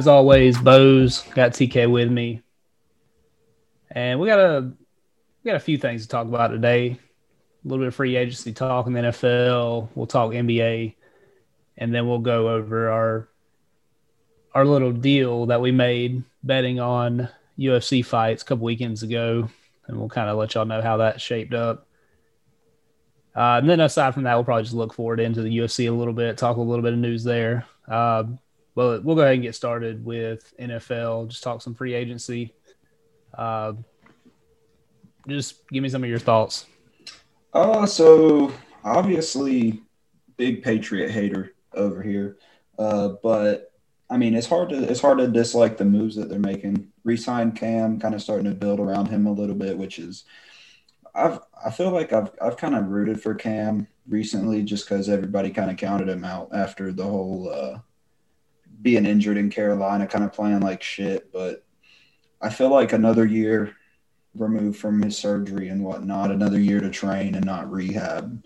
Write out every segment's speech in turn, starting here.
As always, Bose got TK with me, and we got a we got a few things to talk about today. A little bit of free agency talk in the NFL. We'll talk NBA, and then we'll go over our our little deal that we made betting on UFC fights a couple weekends ago, and we'll kind of let y'all know how that shaped up. Uh, and then aside from that, we'll probably just look forward into the UFC a little bit, talk a little bit of news there. Uh, well, we'll go ahead and get started with NFL. Just talk some free agency. Uh, just give me some of your thoughts. Uh, so obviously, big Patriot hater over here. Uh, but I mean, it's hard to it's hard to dislike the moves that they're making. Resign Cam, kind of starting to build around him a little bit, which is I've I feel like I've I've kind of rooted for Cam recently just because everybody kind of counted him out after the whole uh, being injured in Carolina, kind of playing like shit. But I feel like another year removed from his surgery and whatnot, another year to train and not rehab.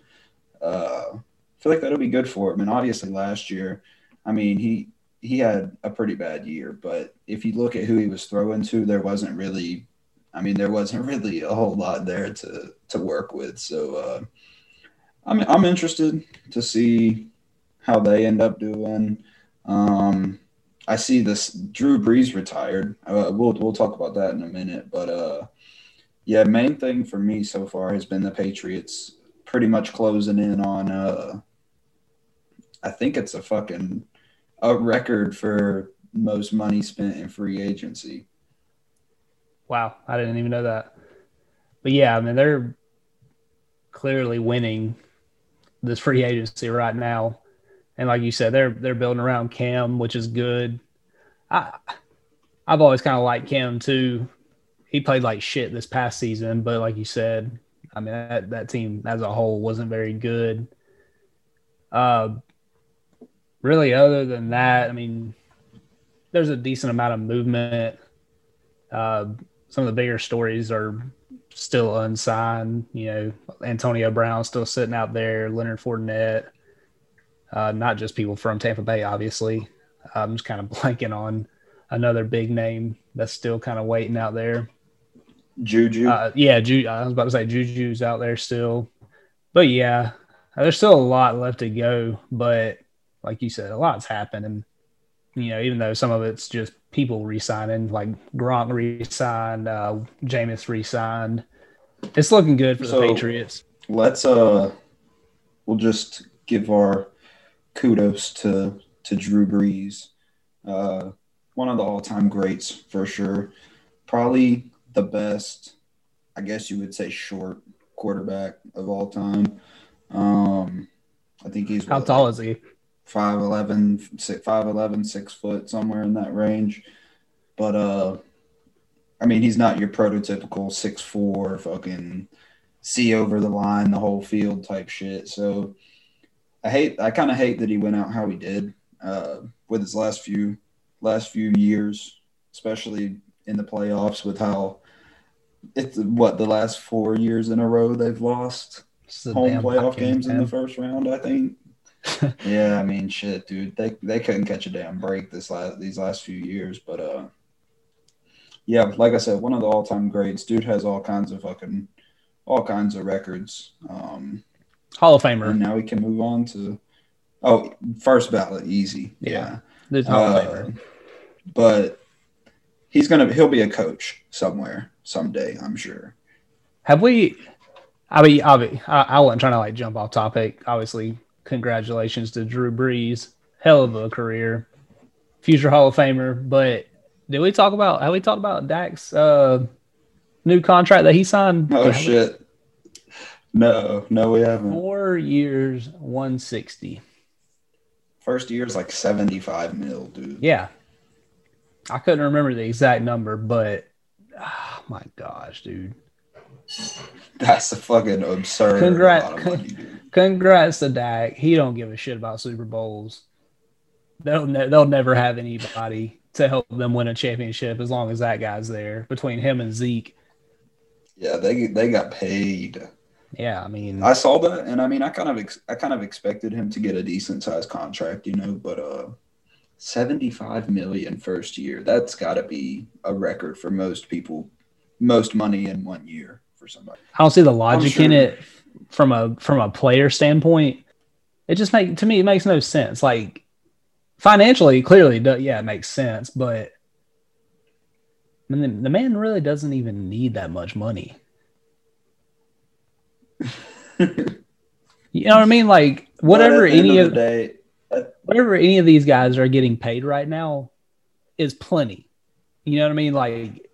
Uh, I feel like that'll be good for him. And obviously, last year, I mean, he he had a pretty bad year. But if you look at who he was throwing to, there wasn't really, I mean, there wasn't really a whole lot there to to work with. So uh, I'm I'm interested to see how they end up doing. Um, I see this Drew Brees retired. Uh, we'll we'll talk about that in a minute, but uh, yeah, main thing for me so far has been the Patriots pretty much closing in on uh I think it's a fucking a record for most money spent in free agency. Wow, I didn't even know that. But yeah, I mean they're clearly winning this free agency right now. And like you said, they're they're building around Cam, which is good. I I've always kind of liked Cam too he played like shit this past season, but like you said, I mean that, that team as a whole wasn't very good. Uh, really, other than that, I mean, there's a decent amount of movement. Uh, some of the bigger stories are still unsigned. You know, Antonio Brown still sitting out there, Leonard Fournette, uh, not just people from Tampa Bay, obviously. I'm just kind of blanking on another big name that's still kind of waiting out there. Juju. Uh, yeah, Ju- I was about to say Juju's out there still, but yeah, there's still a lot left to go. But like you said, a lot's happened, and you know, even though some of it's just people resigning, like Gronk resigned, uh, Jameis resigned, it's looking good for the Patriots. Let's uh, we'll just give our kudos to to Drew Brees, uh, one of the all time greats for sure. Probably the best, I guess you would say, short quarterback of all time. Um, I think he's how what, tall is he? 5'11, 6, 5'11, 6 foot, somewhere in that range. But, uh, I mean, he's not your prototypical six four fucking see over the line the whole field type shit. So I hate, I kind of hate that he went out how he did uh, with his last few last few years, especially in the playoffs with how it's what the last four years in a row they've lost home playoff games man. in the first round. I think. yeah, I mean, shit, dude. They they couldn't catch a damn break this last these last few years, but uh, yeah, like I said, one of the all time greats. Dude has all kinds of fucking all kinds of records. Um, Hall of Famer. And now we can move on to oh, first ballot, easy. Yeah, yeah. Hall uh, of Famer. But he's gonna he'll be a coach somewhere someday, I'm sure. Have we? I mean, I, mean, I, I wasn't trying to like jump off topic. Obviously, congratulations to Drew Brees. Hell of a career, future Hall of Famer. But did we talk about? Have we talked about Dak's uh, new contract that he signed? Oh shit! No, no, we haven't. Four years, one sixty. First year is like seventy five mil, dude. Yeah, I couldn't remember the exact number, but oh my gosh, dude. That's a fucking absurd. Congrats, money, congrats to Dak. He don't give a shit about Super Bowls. They'll ne- they'll never have anybody to help them win a championship as long as that guy's there. Between him and Zeke. Yeah, they they got paid. Yeah, I mean, I saw that, and I mean, I kind of ex- I kind of expected him to get a decent sized contract, you know, but uh, 75 million first year. That's got to be a record for most people. Most money in one year for somebody. I don't see the logic sure. in it from a from a player standpoint. It just make to me it makes no sense. Like financially, clearly, yeah, it makes sense, but I mean, the man really doesn't even need that much money. You know what I mean? Like whatever any of, of day, whatever any of these guys are getting paid right now is plenty. You know what I mean? Like,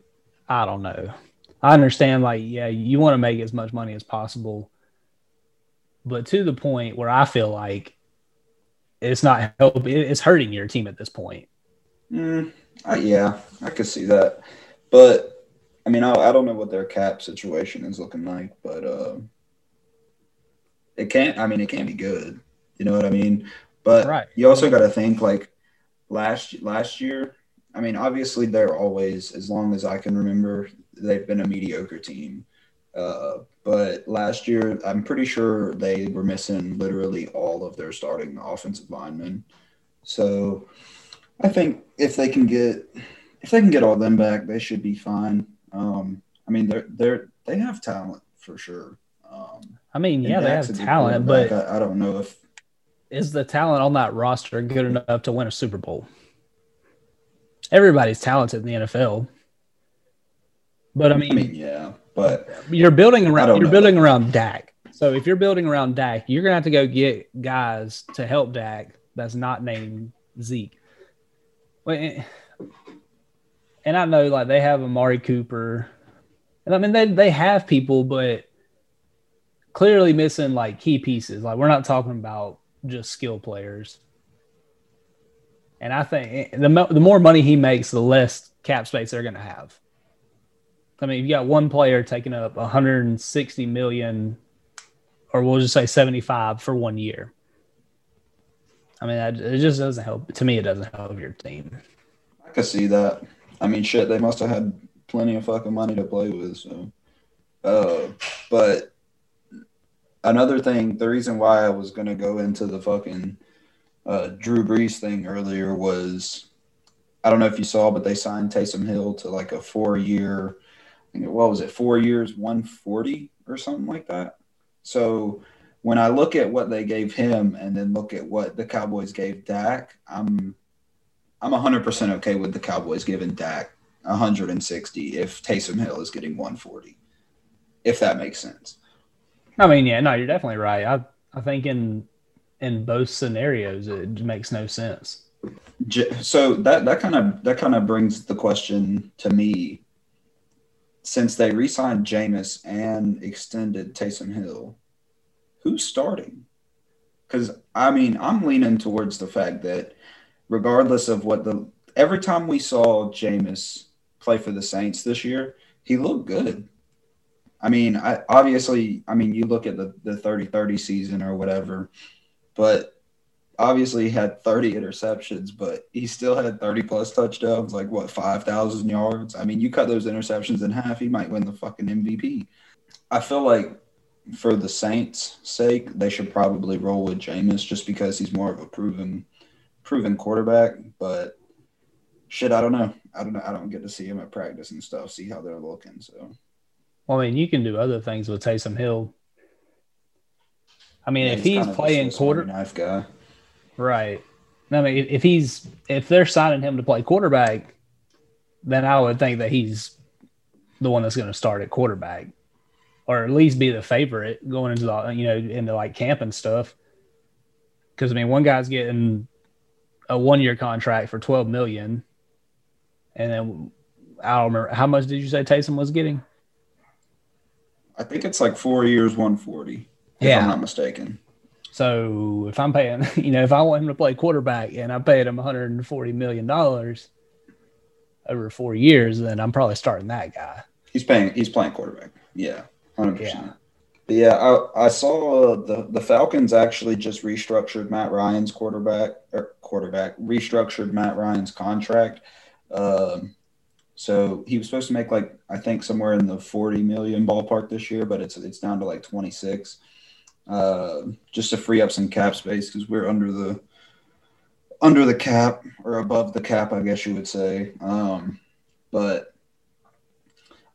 I don't know. I understand, like, yeah, you want to make as much money as possible, but to the point where I feel like it's not helping. it's hurting your team at this point. Mm, uh, yeah, I could see that, but I mean, I, I, don't know what their cap situation is looking like, but uh, it can't. I mean, it can't be good. You know what I mean? But right. you also got to think like last last year. I mean, obviously they're always, as long as I can remember, they've been a mediocre team. Uh, but last year, I'm pretty sure they were missing literally all of their starting offensive linemen. So I think if they can get if they can get all them back, they should be fine. Um, I mean, they're they're they have talent for sure. Um, I mean, yeah, they have talent, but I, I, don't know if is the talent on that roster good enough to win a Super Bowl? Everybody's talented in the NFL, but I mean, I mean yeah, but you're building around you're building around Dak. So if you're building around Dak, you're gonna have to go get guys to help Dak that's not named Zeke. and I know like they have Amari Cooper, and I mean they they have people, but clearly missing like key pieces. Like we're not talking about just skill players. And I think the the more money he makes, the less cap space they're going to have. I mean, you got one player taking up 160 million, or we'll just say 75 for one year. I mean, it just doesn't help. To me, it doesn't help your team. I can see that. I mean, shit, they must have had plenty of fucking money to play with. So, uh, but another thing, the reason why I was gonna go into the fucking uh, Drew Brees thing earlier was I don't know if you saw, but they signed Taysom Hill to like a four year, what was it, four years, 140 or something like that. So when I look at what they gave him and then look at what the Cowboys gave Dak, I'm I'm 100% okay with the Cowboys giving Dak 160 if Taysom Hill is getting 140, if that makes sense. I mean, yeah, no, you're definitely right. I I think in in both scenarios it makes no sense. So that that kind of that kind of brings the question to me. Since they re-signed Jameis and extended Taysom Hill, who's starting? Because I mean, I'm leaning towards the fact that regardless of what the every time we saw Jameis play for the Saints this year, he looked good. I mean, I obviously, I mean, you look at the the 30-30 season or whatever, but obviously he had 30 interceptions, but he still had 30 plus touchdowns, like what, 5,000 yards? I mean, you cut those interceptions in half, he might win the fucking MVP. I feel like for the Saints' sake, they should probably roll with Jameis just because he's more of a proven proven quarterback, but shit, I don't know. I don't know. I don't get to see him at practice and stuff, see how they're looking. So well, I mean, you can do other things with Taysom Hill. I mean, yeah, if he's, he's playing quarter knife guy, right? I mean, if he's if they're signing him to play quarterback, then I would think that he's the one that's going to start at quarterback, or at least be the favorite going into the you know into like camp and stuff. Because I mean, one guy's getting a one year contract for twelve million, and then I don't remember how much did you say Taysom was getting? I think it's like four years, 140. yeah. I'm not mistaken. So if I'm paying, you know, if I want him to play quarterback and I paid him 140 million dollars over four years, then I'm probably starting that guy. He's paying. He's playing quarterback. Yeah, hundred percent. But yeah, I, I saw the the Falcons actually just restructured Matt Ryan's quarterback or quarterback restructured Matt Ryan's contract. Um, so he was supposed to make like I think somewhere in the 40 million ballpark this year, but it's it's down to like 26. Uh, just to free up some cap space because we're under the under the cap or above the cap, I guess you would say. Um, but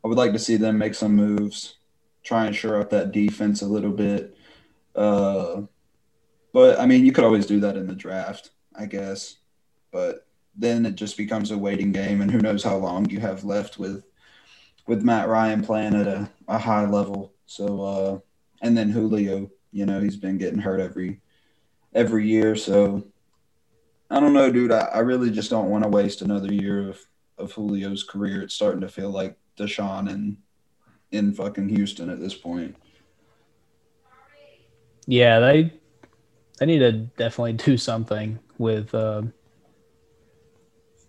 I would like to see them make some moves, try and shore up that defense a little bit. Uh, but I mean, you could always do that in the draft, I guess. But then it just becomes a waiting game, and who knows how long you have left with with Matt Ryan playing at a, a high level. So, uh, and then Julio, you know, he's been getting hurt every every year. So, I don't know, dude. I, I really just don't want to waste another year of of Julio's career. It's starting to feel like Deshaun and in fucking Houston at this point. Yeah, they they need to definitely do something with uh,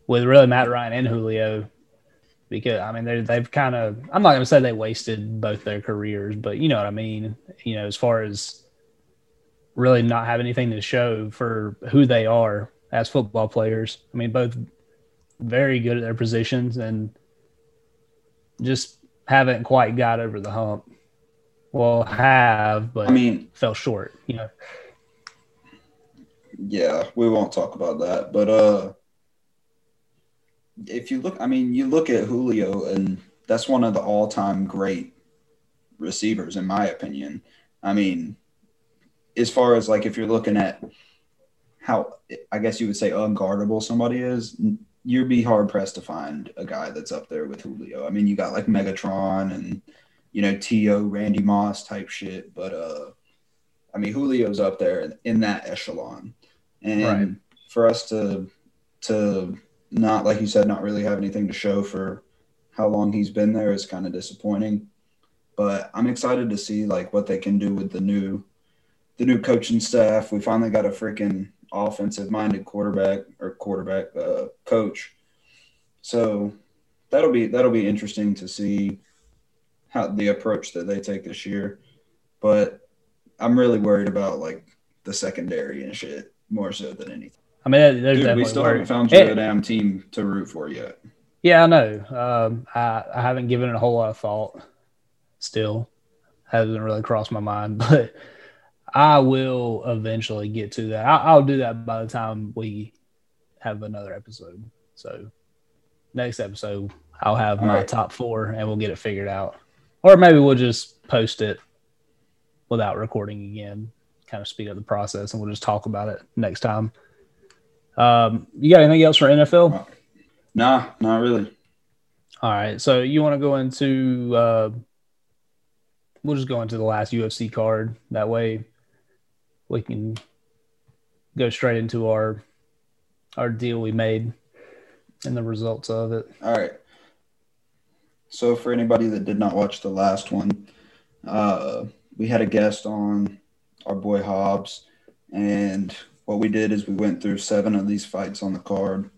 with really Matt Ryan and Julio because I mean they they've kind of I'm not gonna say they wasted both their careers, but you know what I mean. You know, as far as really not have anything to show for who they are as football players. I mean, both very good at their positions and just haven't quite got over the hump. Well, have but I mean, fell short. You know. Yeah, we won't talk about that, but uh if you look, I mean, you look at Julio, and that's one of the all-time great receivers, in my opinion. I mean, as far as like if you're looking at how I guess you would say unguardable somebody is, you'd be hard pressed to find a guy that's up there with Julio. I mean, you got like Megatron and you know T.O. Randy Moss type shit, but uh, I mean Julio's up there in that echelon, and right. for us to to not like you said, not really have anything to show for how long he's been there is kind of disappointing. But I'm excited to see like what they can do with the new the new coaching staff. We finally got a freaking offensive minded quarterback or quarterback uh, coach. So that'll be that'll be interesting to see how the approach that they take this year. But I'm really worried about like the secondary and shit more so than anything. I mean, there's Dude, we still haven't found you a damn team to root for yet. Yeah, I know. Um, I, I haven't given it a whole lot of thought. Still, hasn't really crossed my mind, but I will eventually get to that. I, I'll do that by the time we have another episode. So, next episode, I'll have All my right. top four, and we'll get it figured out. Or maybe we'll just post it without recording again, kind of speed up the process, and we'll just talk about it next time. Um, you got anything else for NFL? Nah, not really. All right. So you want to go into uh, we'll just go into the last UFC card. That way we can go straight into our our deal we made and the results of it. All right. So for anybody that did not watch the last one, uh, we had a guest on our boy Hobbs, and what we did is we went through seven of these fights on the card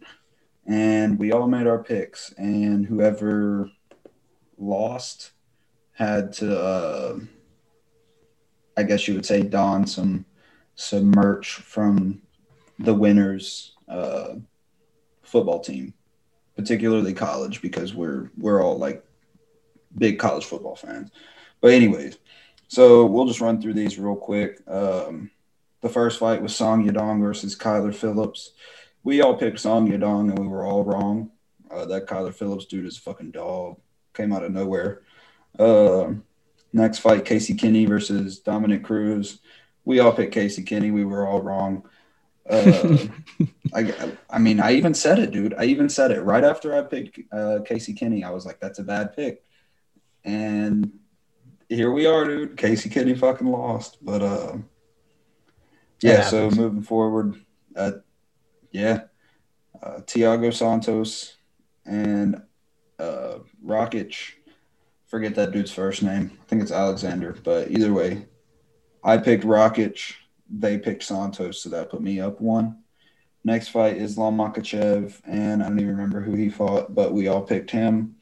and we all made our picks and whoever lost had to uh, i guess you would say don some some merch from the winners uh, football team particularly college because we're we're all like big college football fans. But anyways so we'll just run through these real quick. Um, the first fight was Song Yadong versus Kyler Phillips. We all picked Song Yadong and we were all wrong. Uh, that Kyler Phillips dude is a fucking dog. Came out of nowhere. Uh, next fight, Casey Kenney versus Dominick Cruz. We all picked Casey Kenney. We were all wrong. Uh, I, I mean, I even said it, dude. I even said it right after I picked uh, Casey Kenney. I was like, that's a bad pick. And here we are, dude. Casey Kenney fucking lost. But uh, yeah, so moving forward, uh, yeah, uh, Thiago Santos and uh, Rakic. Forget that dude's first name. I think it's Alexander, but either way, I picked Rakic. They picked Santos, so that put me up one. Next fight, Islam Makhachev, and I don't even remember who he fought, but we all picked him,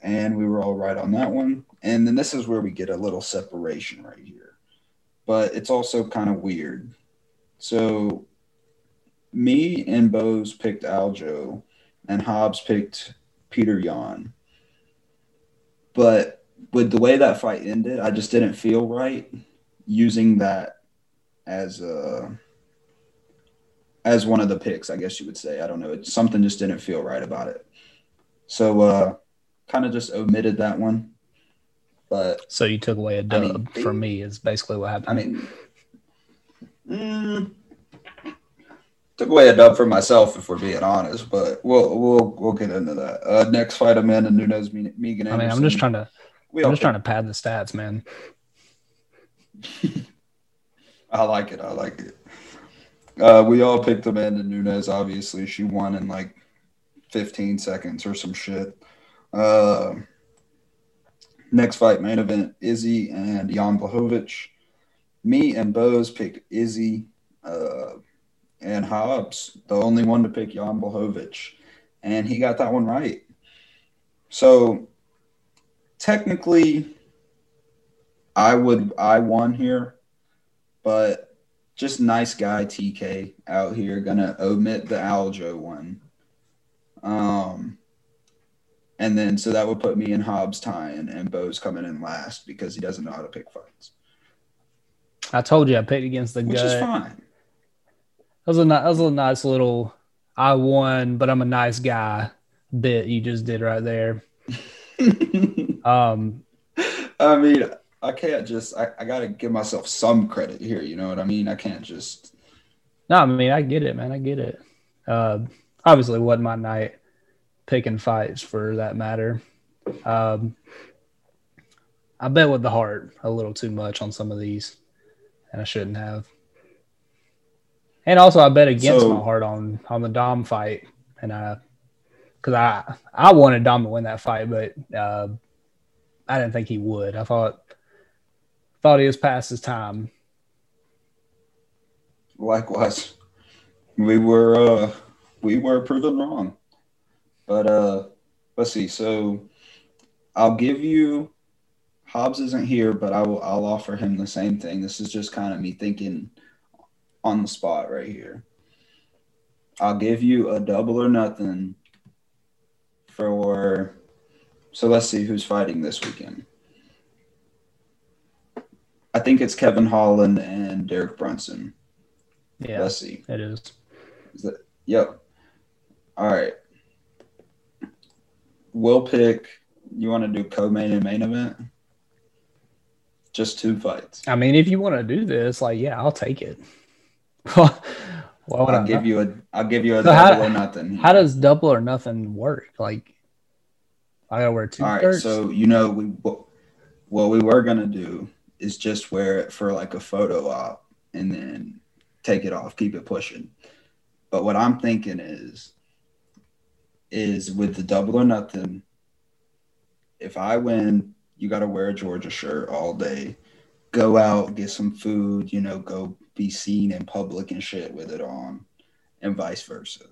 and we were all right on that one. And then this is where we get a little separation right here but it's also kind of weird. So, me and Bose picked Aljo, and Hobbs picked Petr Yan. But with the way that fight ended, I just didn't feel right using that as a as one of the picks, I guess you would say. I don't know. It, something just didn't feel right about it. So uh kind of just omitted that one. But So you took away a dub mean, from me is basically what happened. I mean, mm, took away a dub for myself if we're being honest. But we'll we'll we'll get into that. Uh, next fight, Amanda Nunes, Me- Megan. I mean, I'm Anderson. just trying to We I'm just trying to pad the stats, man. I like it. I like it. Uh, we all picked Amanda Nunes. Obviously, she won in like 15 seconds or some shit. Uh, next fight, main event: Izzy and Jan Blachowicz. Me and Bose picked Izzy, uh, and Hobbs, the only one to pick Jan Blachowicz, and he got that one right. So, technically, I would I won here but just nice guy TK out here gonna omit the Aljo one. Um and then so that would put me in Hobbs tying and Bo's coming in last because he doesn't know how to pick fights. I told you I picked against the Which gut. is That fine. was a that was a nice little I won, but I'm a nice guy bit you just did right there. Um I mean, I can't just I, I gotta give myself some credit here, you know what I mean? I can't just no, I mean I get it, man. I get it. Uh obviously wasn't my night picking fights for that matter. Um I bet with the heart a little too much on some of these, and I shouldn't have. And also, I bet against So- my heart on on the Dom fight, and I, because I I wanted Dom to win that fight, but uh, I didn't think he would. I thought thought he was past his time. likewise. We were uh we were proven wrong. But uh let's see. So I'll give you Hobbs isn't here, but I will I'll offer him the same thing. This is just kind of me thinking on the spot right here. I'll give you a double or nothing for so let's see who's fighting this weekend. I think it's Kevin Holland and Derek Brunson. Yeah, Let's see. it is. Is that, yep. All right. We'll pick. You want to do co-main and main event? Just two fights. I mean, if you want to do this, like, yeah, I'll take it. Why would I'll I give not? you a. I'll give you a So how- double or nothing. How does double or nothing work? Like, I gotta wear two All right. shirts. So you know we what, what we were gonna do is just wear it for like a photo op and then take it off, keep it pushing. But what I'm thinking is, is with the double or nothing. If I win, you got to wear a Georgia shirt all day. Go out, get some food. You know, go be seen in public and shit with it on, and vice versa.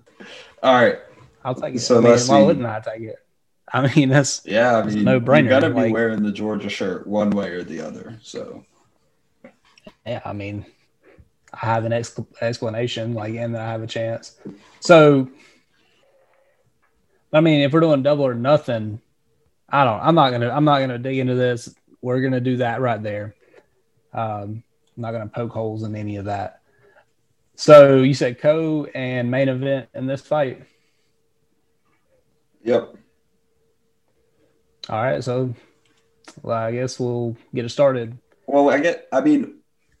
All right. I'll take it. So I mean, let's why see. wouldn't I take it? I mean, that's Yeah, I mean, no-brainer, You got to be like- wearing the Georgia shirt one way or the other. So yeah. I mean, I have an ex- explanation, like, and I have a chance. So, I mean, if we're doing double or nothing, I don't. I'm not gonna. I'm not gonna dig into this. We're gonna do that right there. Um, I'm not gonna poke holes in any of that. So you said co and main event in this fight. Yep. All right. So, well, I guess we'll get it started. Well, I get. I mean,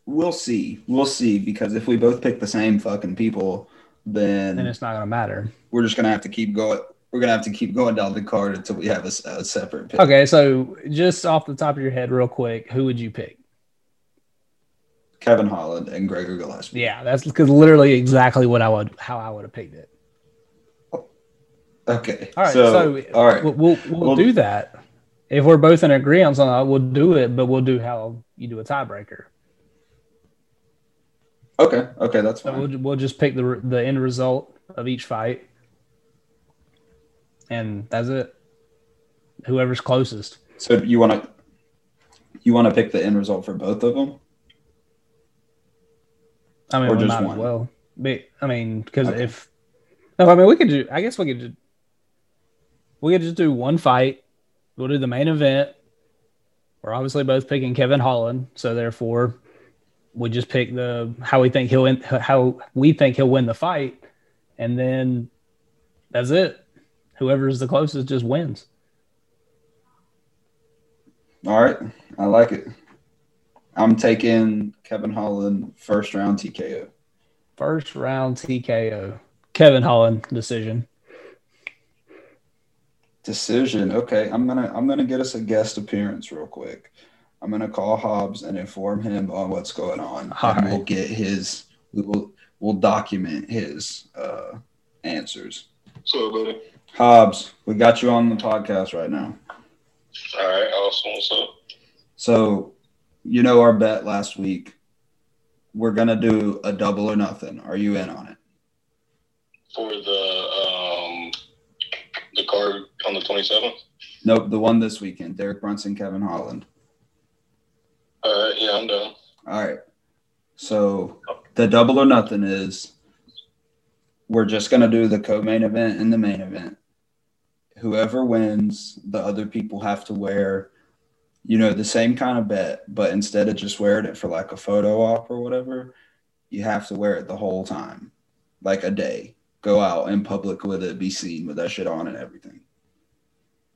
we'll see. We'll see because if we both pick the same fucking people, then Then it's not gonna matter. we're just gonna have to keep going. We're gonna have to keep going down the card until we have a separate pick. Okay, so just off the top of your head, real quick, who would you pick? Kevin Holland and Gregor Gillespie. Yeah, that's because literally exactly what I would, how I would have picked it. Oh, okay. All right, So, so, all right. we'll we'll, we'll Well- do that. If we're both in agreement on that, we'll do it, but we'll do how you do a tiebreaker. Okay. Okay. That's So fine. we'll we'll just pick the the end result of each fight, and that's it. Whoever's closest. So you want to you want to pick the end result for both of them? I mean, Or just one? well. But, I mean, because Okay. if no, I mean, we could do. I guess we could. Just, we could just do one fight. We'll do the main event. We're obviously both picking Kevin Holland, so therefore we just pick the how we think he'll win, how we think he'll win the fight, and then that's it. Whoever's the closest just wins. All right, I like it. I'm taking Kevin Holland first round TKO. First round TKO. Kevin Holland decision. Decision. Okay, I'm gonna I'm gonna get us a guest appearance real quick. I'm gonna call Hobbs and inform him on what's going on, right. we'll get his. We will we'll document his uh, answers. So, buddy. Hobbs, we got you on the podcast right now. All right, awesome. What's up? So, you know our bet last week. We're gonna do a double or nothing. Are you in on it? For the um the card on the twenty seventh. Nope, the one this weekend. Derek Brunson, Kevin Holland. All right, yeah, I'm done. All right. So the double or nothing is we're just gonna do the co-main event and the main event. Whoever wins, the other people have to wear, you know, the same kind of bet, but instead of just wearing it for like a photo op or whatever, you have to wear it the whole time, like a day. Go out in public with it, be seen with that shit on and everything.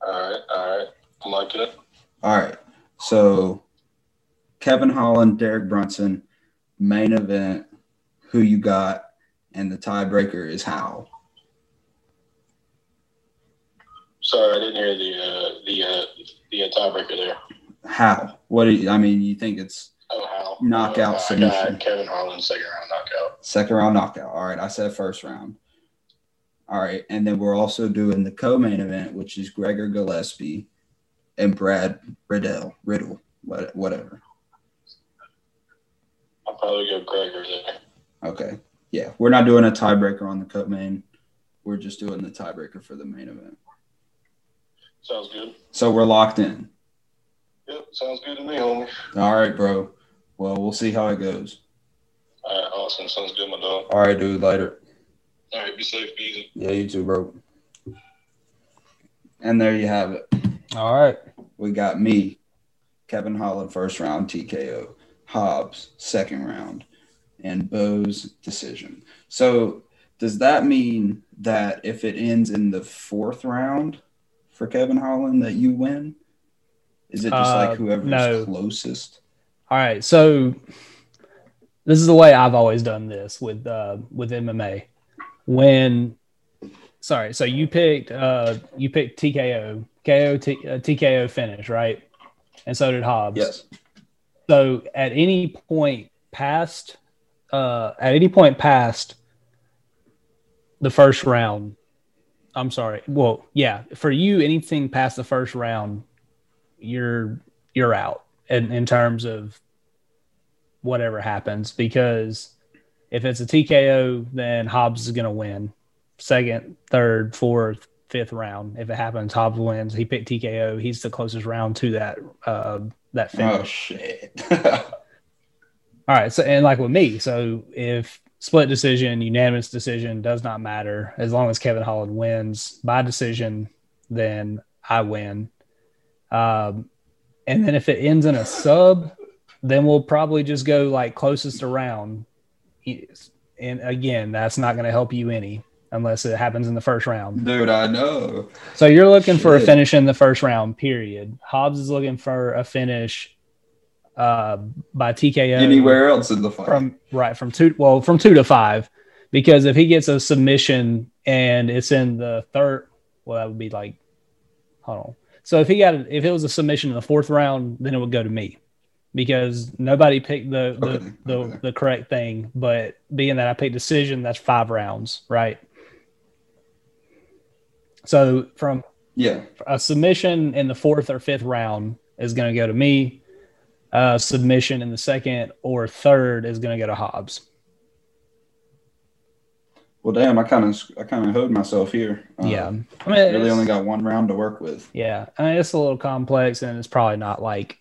All right, all right. I'm liking it. All right. So Kevin Holland, Derek Brunson, main event, who you got, and the tiebreaker is how. Sorry, I didn't hear the uh the uh the uh, tiebreaker there. How? What do you I mean, you think it's Oh, how? Knockout uh, submission. Kevin Holland second round knockout. second round knockout. All right, I said first round. All right, and then we're also doing the co-main event, which is Gregor Gillespie and Brad Riddell, Riddle, whatever. I'll probably go Gregor there. Okay. Yeah, we're not doing a tiebreaker on the co-main. We're just doing the tiebreaker for the main event. Sounds good. So we're locked in. Yep, sounds good to me, homie. All right, bro. Well, we'll see how it goes. All right, awesome. Sounds good, my dog. All right, dude. Later. All right, be safe, be easy. Yeah, you too, bro. And there you have it. All right. We got me, Kevin Holland, first round TKO, Hobbs, second round, and Bo's decision. So, does that mean that if it ends in the fourth round for Kevin Holland, that you win? Is it just Uh, like whoever's no. closest? All right. So this is the way I've always done this with uh with MMA. When sorry, so you picked uh you picked TKO, KO T, uh, TKO finish, right? And so did Hobbs. Yes. So at any point past uh at any point past the first round, I'm sorry. Well, yeah, for you anything past the first round, you're you're out in, in terms of whatever happens because if it's a TKO, then Hobbs is going to win. Second, third, fourth, fifth round. If it happens, Hobbs wins. He picked TKO. He's the closest round to that uh, that finish. Oh shit. All right. So, and like with me, so if split decision, unanimous decision does not matter as long as Kevin Holland wins by decision, then I win. Um, and then if it ends in a sub, then we'll probably just go like closest around. And again, that's not going to help you any unless it happens in the first round. Dude, I know. So you're looking for a finish in the first round, period. Hobbs is looking for a finish uh, by TKO Anywhere else in the fight. from right from two well from two to five because if he gets a submission and it's in the third well that would be like hold on so if he got if it was a submission in the fourth round then it would go to me because nobody picked the the, Okay, the, okay. the correct thing but being that i picked decision that's five rounds right so from yeah. a submission in the fourth or fifth round is going to go to me. Uh, submission in the second or third is going to go to Hobbs. Well, damn, I kind of, I kind of hoed myself here. Uh, yeah, I mean, Really only got one round to work with. yeah. I mean, it's a little complex, and it's probably not like,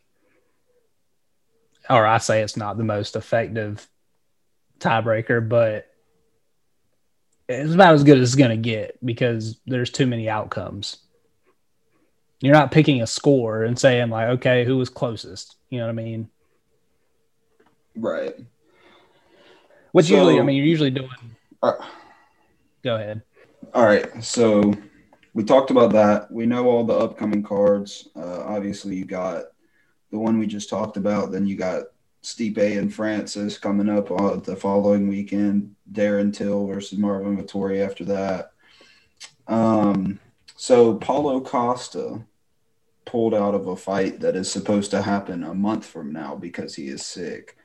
or I say it's not the most effective tiebreaker, but it's about as good as it's going to get because there's too many outcomes. You're not picking a score and saying like, okay, who was closest? You know what I mean? Right. Which So- usually, I mean, you're usually doing. Uh, Go ahead. All right, so we talked about that. We know all the upcoming cards. Uh, obviously, you got the one we just talked about. Then you got Stipe and Francis coming up on the following weekend. Darren Till versus Marvin Vettori after that. Um, so Paulo Costa pulled out of a fight that is supposed to happen a month from now because he is sick.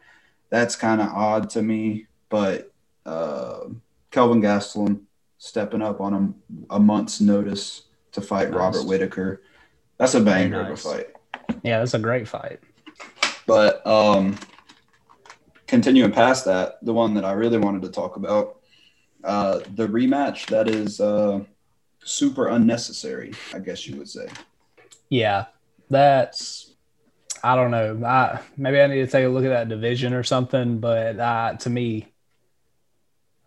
That's kind of odd to me, but uh, Kelvin Gastelum stepping up on a, a month's notice to fight Nice. Robert Whitaker. That's a banger nice. of a fight. Yeah, that's a great fight. But um, continuing past that, the one that I really wanted to talk about, uh, the rematch that is uh, super unnecessary, I guess you would say. Yeah, that's. I don't know. I maybe I need to take a look at that division or something. But uh, to me,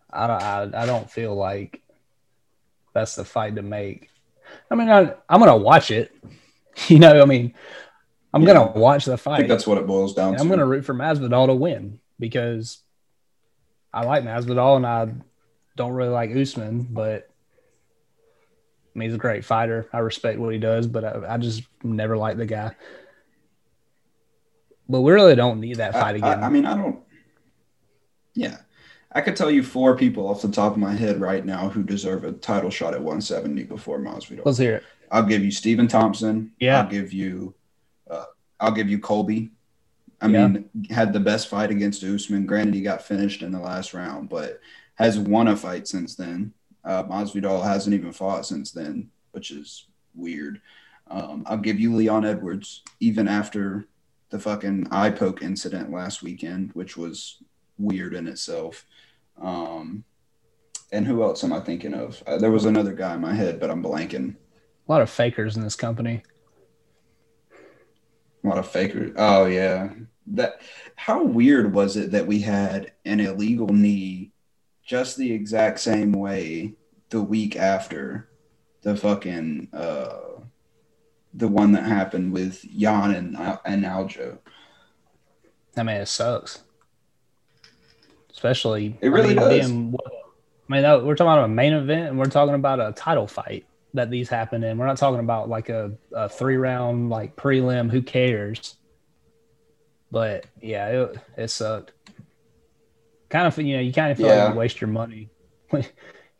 I don't. I, I don't feel like that's the fight to make. I mean, I, I'm gonna watch it. You know, I mean, I'm Yeah. gonna watch the fight. I think that's what it boils down to. I'm gonna root for Masvidal to win because I like Masvidal and I don't really like Usman, but I mean, he's a great fighter. I respect what he does, but I, I just never liked the guy. But we really don't need that fight I, again. I, I mean, I don't. Yeah, I could tell you four people off the top of my head right now who deserve a title shot at 170 before Masvidal. Let's hear it. I'll give you Stephen Thompson. Yeah. I'll give you. Uh, I'll give you Colby. I Yeah. mean, had the best fight against Usman. Granted, he got finished in the last round, but has won a fight since then. Uh, Masvidal hasn't even fought since then, which is weird. Um, I'll give you Leon Edwards, even after the fucking eye poke incident last weekend, which was weird in itself. Um, and who else am I thinking of? Uh, there was another guy in my head, but I'm blanking. A lot of fakers in this company. A lot of fakers. Oh yeah. That how weird was it that we had an illegal knee just the exact same way the week after the fucking uh the one that happened with Jan and and Aljo. I mean, it sucks. Especially, It really I mean, does. being- I mean, that- we're talking about a main event, and we're talking about a title fight that these happen in. We're not talking about like a, a three round like prelim. Who cares? But yeah, it, it sucked. Kind of, you know, you kind of feel Yeah. like you waste your money.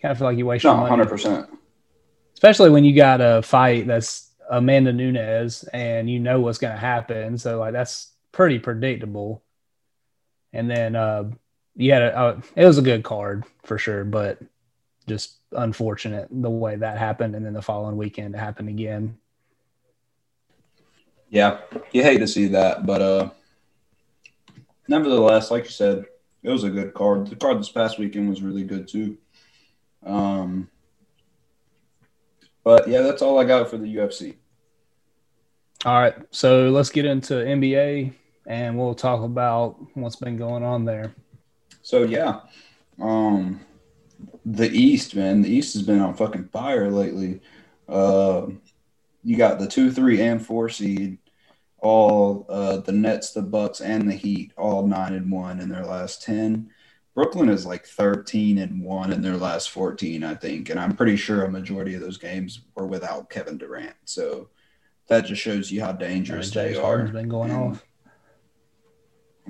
kind of feel like you waste No, your money hundred percent. especially when you got a fight that's Amanda Nunes and you know what's going to happen. So like that's pretty predictable. And then uh, you had a, uh, it was a good card for sure, but just unfortunate the way that happened. And then the following weekend it happened again. Yeah, you hate to see that, but uh, nevertheless, like you said, it was a good card. The card this past weekend was really good too. Um, but yeah, that's all I got for the UFC. All right, so let's get into NBA and we'll talk about what's been going on there. So yeah, um, the East, man, the East has been on fucking fire lately. Uh, you got the two, three, and four seed, all uh, the Nets, the Bucks, and the Heat, all nine and one in their last ten. Brooklyn is like thirteen and one in their last fourteen, I think, and I'm pretty sure a majority of those games were without Kevin Durant. So that just shows you how I mean, dangerous James they Harden's are. been going And- off.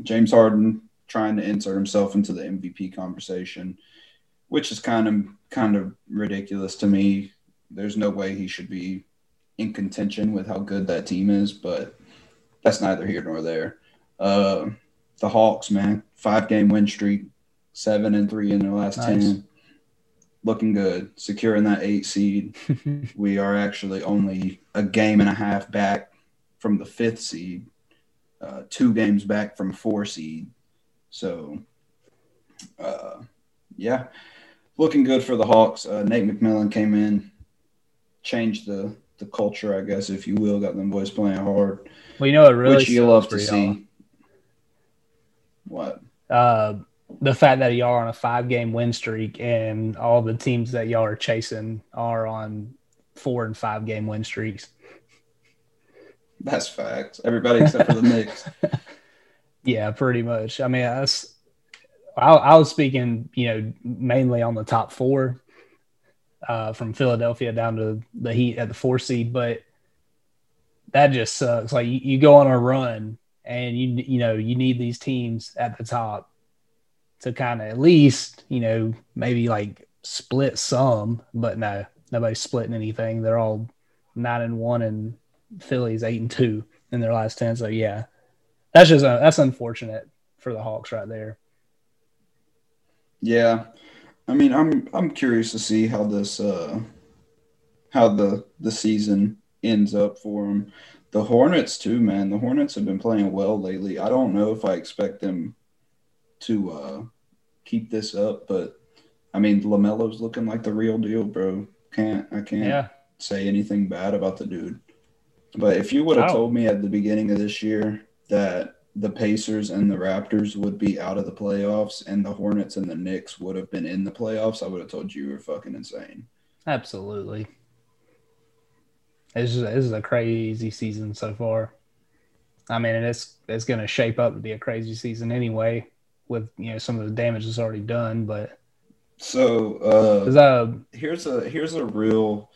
James Harden trying to insert himself into the MVP conversation, which is kind of kind of ridiculous to me. There's no way he should be in contention with how good that team is, but that's neither here nor there. Uh, the Hawks, man, five game win streak, seven and three in their last Nice. ten, looking good, securing that eight seed. we are actually only a game and a half back from the fifth seed, uh, two games back from four seed. So, uh, yeah, looking good for the Hawks. Uh, Nate McMillan came in, changed the the culture, I guess, if you will. Got them boys playing hard, well, you know, it really which you love to see. What? uh, the fact that y'all are on a five game win streak and all the teams that y'all are chasing are on four and five game win streaks. That's facts. Everybody except for the Knicks. Yeah, pretty much. I mean, that's I, I was speaking, you know, mainly on the top four uh, from Philadelphia down to the Heat at the four seed, but that just sucks. Like you, you go on a run and you you know you need these teams at the top to kind of at least you know maybe like split some, but no, nobody's splitting anything. They're all nine and one, and Phillies eight and two in their last ten. So yeah, that's just uh, that's unfortunate for the Hawks right there. Yeah, I mean, I'm I'm curious to see how this uh how the the season ends up for them. The Hornets too, man. The Hornets have been playing well lately. I don't know if I expect them to uh keep this up, but I mean, LaMelo's looking like the real deal, bro. Can't I can't Yeah, say anything bad about the dude. But if you would have Oh. told me at the beginning of this year that the Pacers and the Raptors would be out of the playoffs and the Hornets and the Knicks would have been in the playoffs, I would have told you you were fucking insane. absolutely. It's just, this is a crazy season so far. I mean, it's it's going to shape up to be a crazy season anyway, with you know some of the damage that's already done. But So uh, uh, here's a here's a real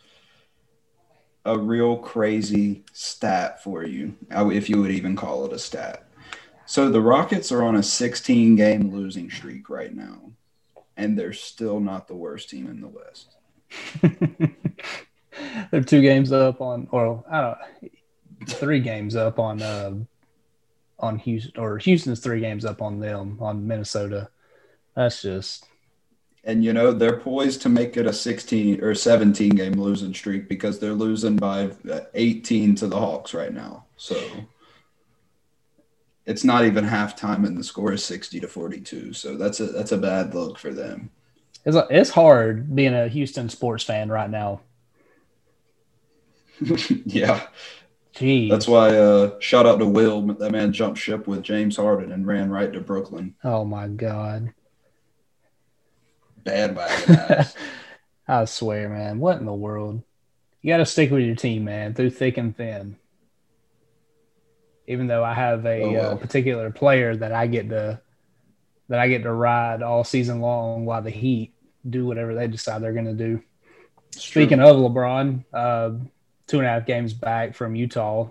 a real crazy stat for you, if you would even call it a stat. So the Rockets are on a 16 game losing streak right now, and they're still not the worst team in the West. they're two games up on, or I don't, three games up on uh, on Houston, or Houston's three games up on them on Minnesota. That's just And you know they're poised to make it a 16 or 17 game losing streak because they're losing by 18 to the Hawks right now. So it's not even halftime, and the score is 60 to 42. So that's a that's a bad look for them. it's it's hard being a Houston sports fan right now. yeah, Jeez. that's why. Uh, shout out to Will. That man jumped ship with James Harden and ran right to Brooklyn. oh my god. Bandwagon ass. I swear, man. What in the world? You got to stick with your team, man, through thick and thin. Even though I have a Oh, well. uh, particular player that I get to that I get to ride all season long while the Heat do whatever they decide they're going to do. Speaking of LeBron, uh, two and a half games back from Utah.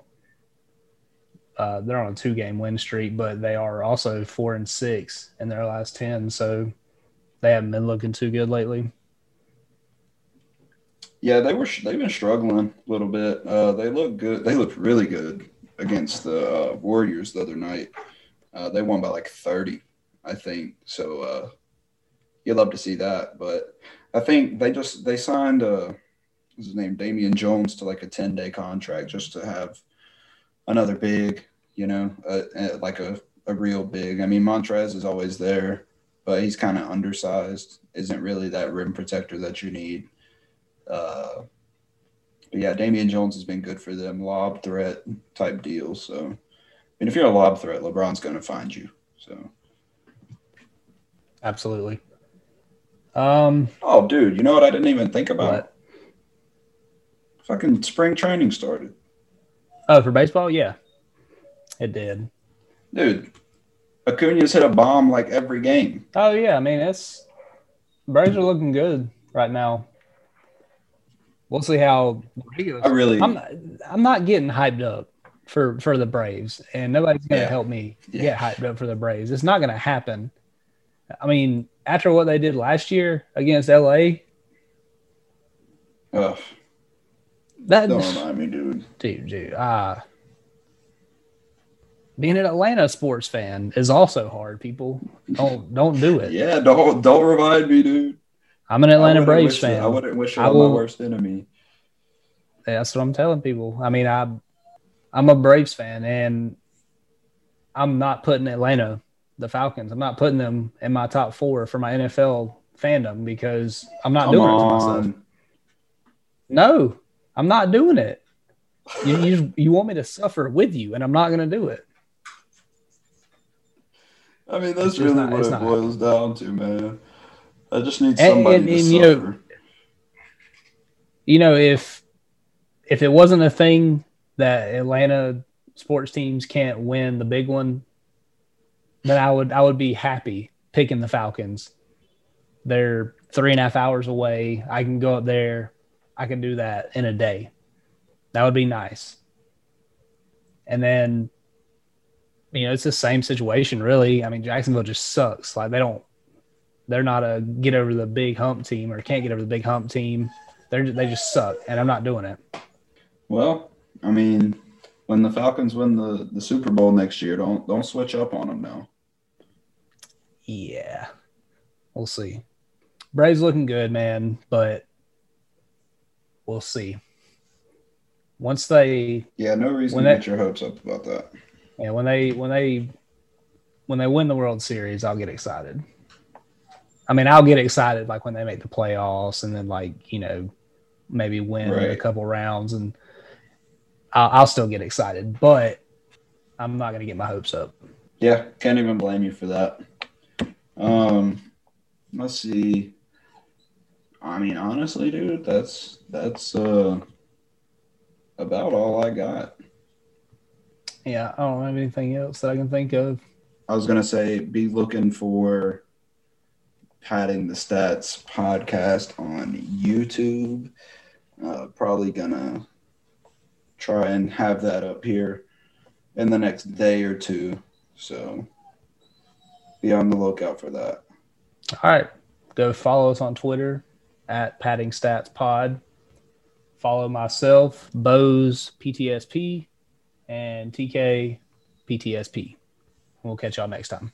Uh, they're on a two-game win streak, but they are also four and six in their last ten. So they haven't been looking too good lately. Yeah, they were. They've been struggling a little bit. Uh, they look good. They looked really good against the uh, Warriors the other night. Uh, they won by like thirty, I think. So uh, you'd love to see that. But I think they just they signed what's his name Damian Jones to like a ten day contract just to have another big, you know, uh, like a a real big. I mean, Montrezl is always there, but he's kind of undersized. Isn't really that rim protector that you need. Uh, but yeah, Damian Jones has been good for them, lob threat type deal. So, I mean, if you're a lob threat, LeBron's going to find you. So, Absolutely. Um, oh, dude, you know what I didn't even think about? what? Fucking spring training started, Oh, for baseball, yeah, it did. dude. Acuna's hit a bomb like every game. Oh yeah, I mean it's Braves are looking good right now. We'll see how I really, I'm not, I'm not getting hyped up for for the Braves, and nobody's gonna Yeah. help me Yeah. get hyped up for the Braves. It's not gonna happen. I mean, after what they did last year against LA, ugh, that don't remind me, dude. dude, dude, ah. being an Atlanta sports fan is also hard. People don't don't do it. Yeah, don't don't remind me, dude. I'm an Atlanta Braves fan. It, I wouldn't wish it I on will- my worst enemy. That's what I'm telling people. I mean, I I'm a Braves fan, and I'm not putting Atlanta, the Falcons. I'm not putting them in my top four for my NFL fandom because I'm not Come doing it to myself. No, I'm not doing it. You, you you want me to suffer with you, and I'm not going to do it. I mean, that's just really not- what it boils down to, man. I just need And- somebody and- to and, you know, suffer. You know, if if it wasn't a thing that Atlanta sports teams can't win the big one, then I would I would be happy picking the Falcons. They're three and a half hours away. I can go up there. I can do that in a day. That would be nice. And then, you know, it's the same situation, really. I mean, Jacksonville just sucks. Like they don't, they're not a get over the big hump team or can't get over the big hump team. They're they just suck, and I'm not doing it. Well, I mean, when the Falcons win the, the Super Bowl next year, don't don't switch up on them now. Yeah, we'll see. Braves looking good, man, but we'll see. Once they Yeah, no reason When to they- get your hopes up about that. yeah, when they when they when they win the World Series, I'll get excited. I mean, I'll get excited like when they make the playoffs and then like, you know, maybe win a couple rounds and I'll, I'll still get excited, but I'm not going to get my hopes up. Yeah, can't even blame you for that. Um, let's see. I mean, honestly, dude, that's that's uh about all I got. Yeah, I don't have anything else that I can think of. I was gonna say, be looking for padding the stats podcast on YouTube. Uh, probably gonna try and have that up here in the next day or two. So be on the lookout for that. All right. Go follow us on Twitter at Padding Stats Pod. Follow myself, Bose PTSP, and TK PTSP. We'll catch y'all next time.